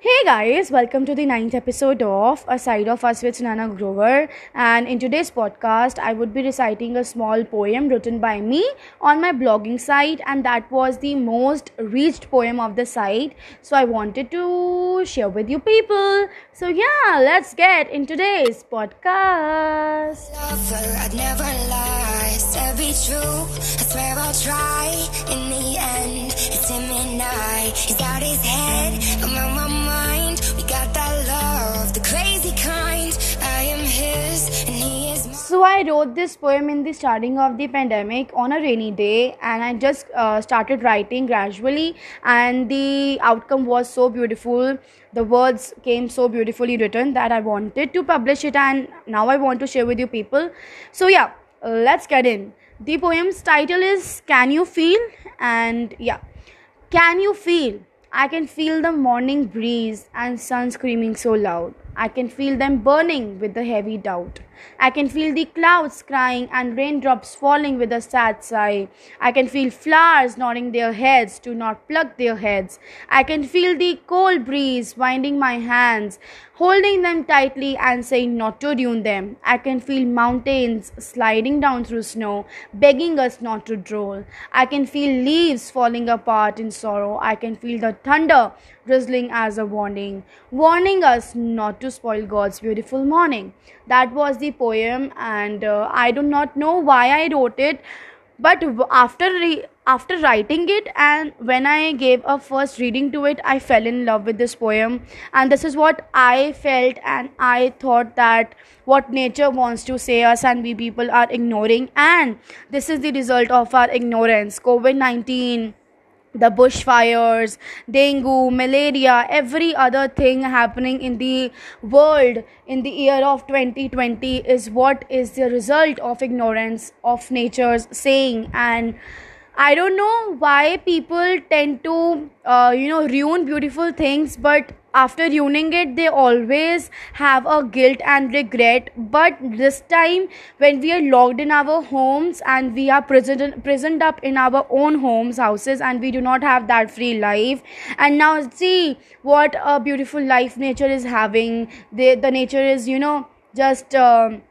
Hey guys, welcome to the ninth episode of A Side of Us with Sunaina Grover. And in today's podcast, I would be reciting a small poem written by me on my blogging site, and that was the most reached poem of the site. So I wanted to share with you people. So yeah, let's get in today's podcast. Lover, I'd never lie. Be true, I swear I'll try. In the end, it's him and I. He's out his head, I'm on my So I wrote this poem in the starting of the pandemic on a rainy day, and I just uh, started writing gradually, and the outcome was so beautiful. The words came so beautifully written that I wanted to publish it, and now I want to share with you people. So yeah, let's get in. The poem's title is "Can You Feel?" and yeah, can you feel? I can feel the morning breeze and sun screaming so loud. I can feel them burning with the heavy doubt. I can feel the clouds crying and raindrops falling with a sad sigh. I can feel flowers nodding their heads to not pluck their heads. I can feel the cold breeze winding my hands, holding them tightly and saying not to ruin them. I can feel mountains sliding down through snow, begging us not to droll. I can feel leaves falling apart in sorrow. I can feel the thunder drizzling as a warning, warning us not to spoil God's beautiful morning. That was the poem, and uh, I do not know why I wrote it, but after re- after writing it and when I gave a first reading to it, I fell in love with this poem, and this is what I felt, and I thought that what nature wants to say us and we people are ignoring, and this is the result of our ignorance. COVID nineteen the bushfires, dengue, malaria, every other thing happening in the world in the year of 2020 is what is the result of ignorance of nature's saying. And I don't know why people tend to, uh, you know, ruin beautiful things, but after ruining it, they always have a guilt and regret. But this time, when we are locked in our homes and we are prisoned, prisoned up in our own homes, houses, and we do not have that free life, and now see what a beautiful life nature is having. The, the nature is, you know, just. Um,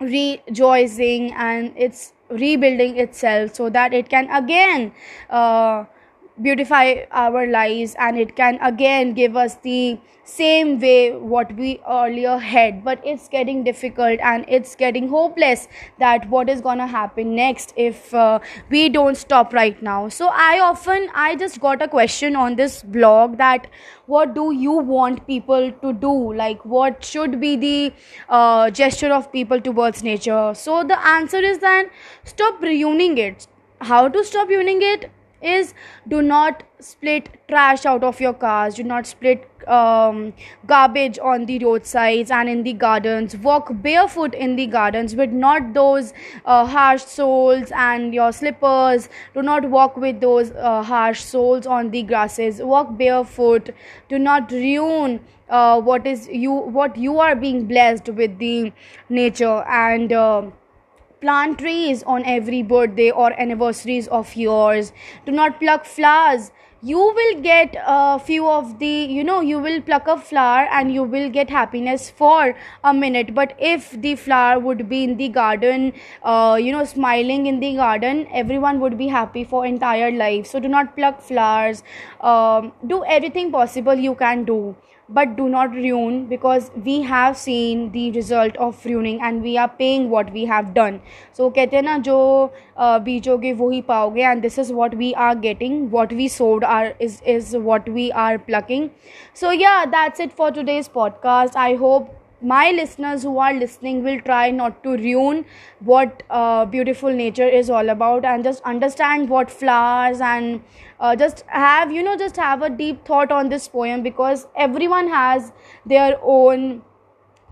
rejoicing and it's rebuilding itself so that it can again uh, beautify our lives and it can again give us the same way what we earlier had. But it's getting difficult and it's getting hopeless that what is gonna happen next if uh, we don't stop right now. So i often i just got a question on this blog that what do you want people to do? Like what should be the uh, gesture of people towards nature? So the answer is that stop ruining it. How to stop ruining it is do not split trash out of your cars. Do not split um, garbage on the roadsides and in the gardens. Walk barefoot in the gardens with not those uh, harsh soles and your slippers. Do not walk with those uh, harsh soles on the grasses. Walk barefoot. Do not ruin uh, what is you what you are being blessed with the nature and uh, plant trees on every birthday or anniversaries of yours. Do not pluck flowers. You will get a few of the you know you will pluck a flower and you will get happiness for a minute. But if the flower would be in the garden uh, you know smiling in the garden everyone would be happy for entire life. So do not pluck flowers. Um, do everything possible you can do but do not ruin because we have seen the result of ruining and we are paying what we have done so कहते हैं ना जो uh, बीजोगे वही पाओगे and this is what we are getting what we sowed are is is what we are plucking so yeah that's it for today's podcast i hope my listeners who are listening will try not to ruin what uh, beautiful nature is all about and just understand what flowers and uh, just have you know just have a deep thought on this poem because everyone has their own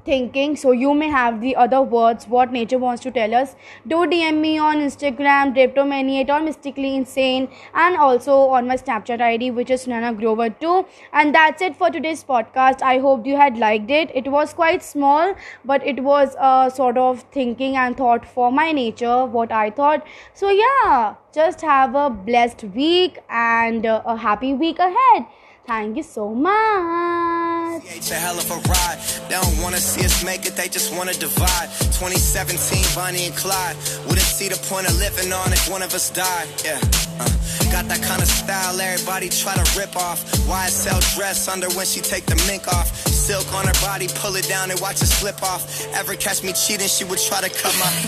thinking. So you may have the other words what nature wants to tell us. Do dm me on instagram drapetomaniate or mystically insane and also on my snapchat id which is nana grover 2 and that's it for today's podcast. I hope you had liked it. It was quite small but it was a sort of thinking and thought for my nature what i thought. So yeah just have a blessed week and a happy week ahead. Thank you so much It's a hell of a ride. They don't wanna see us make it, they just wanna divide. 2017, Bonnie and Clyde. Wouldn't see the point of living on if one of us died. Yeah. Uh, got that kind of style everybody try to rip off. YSL dress under when she take the mink off. Silk on her body, pull it down and watch it slip off. Ever catch me cheating, she would try to cut my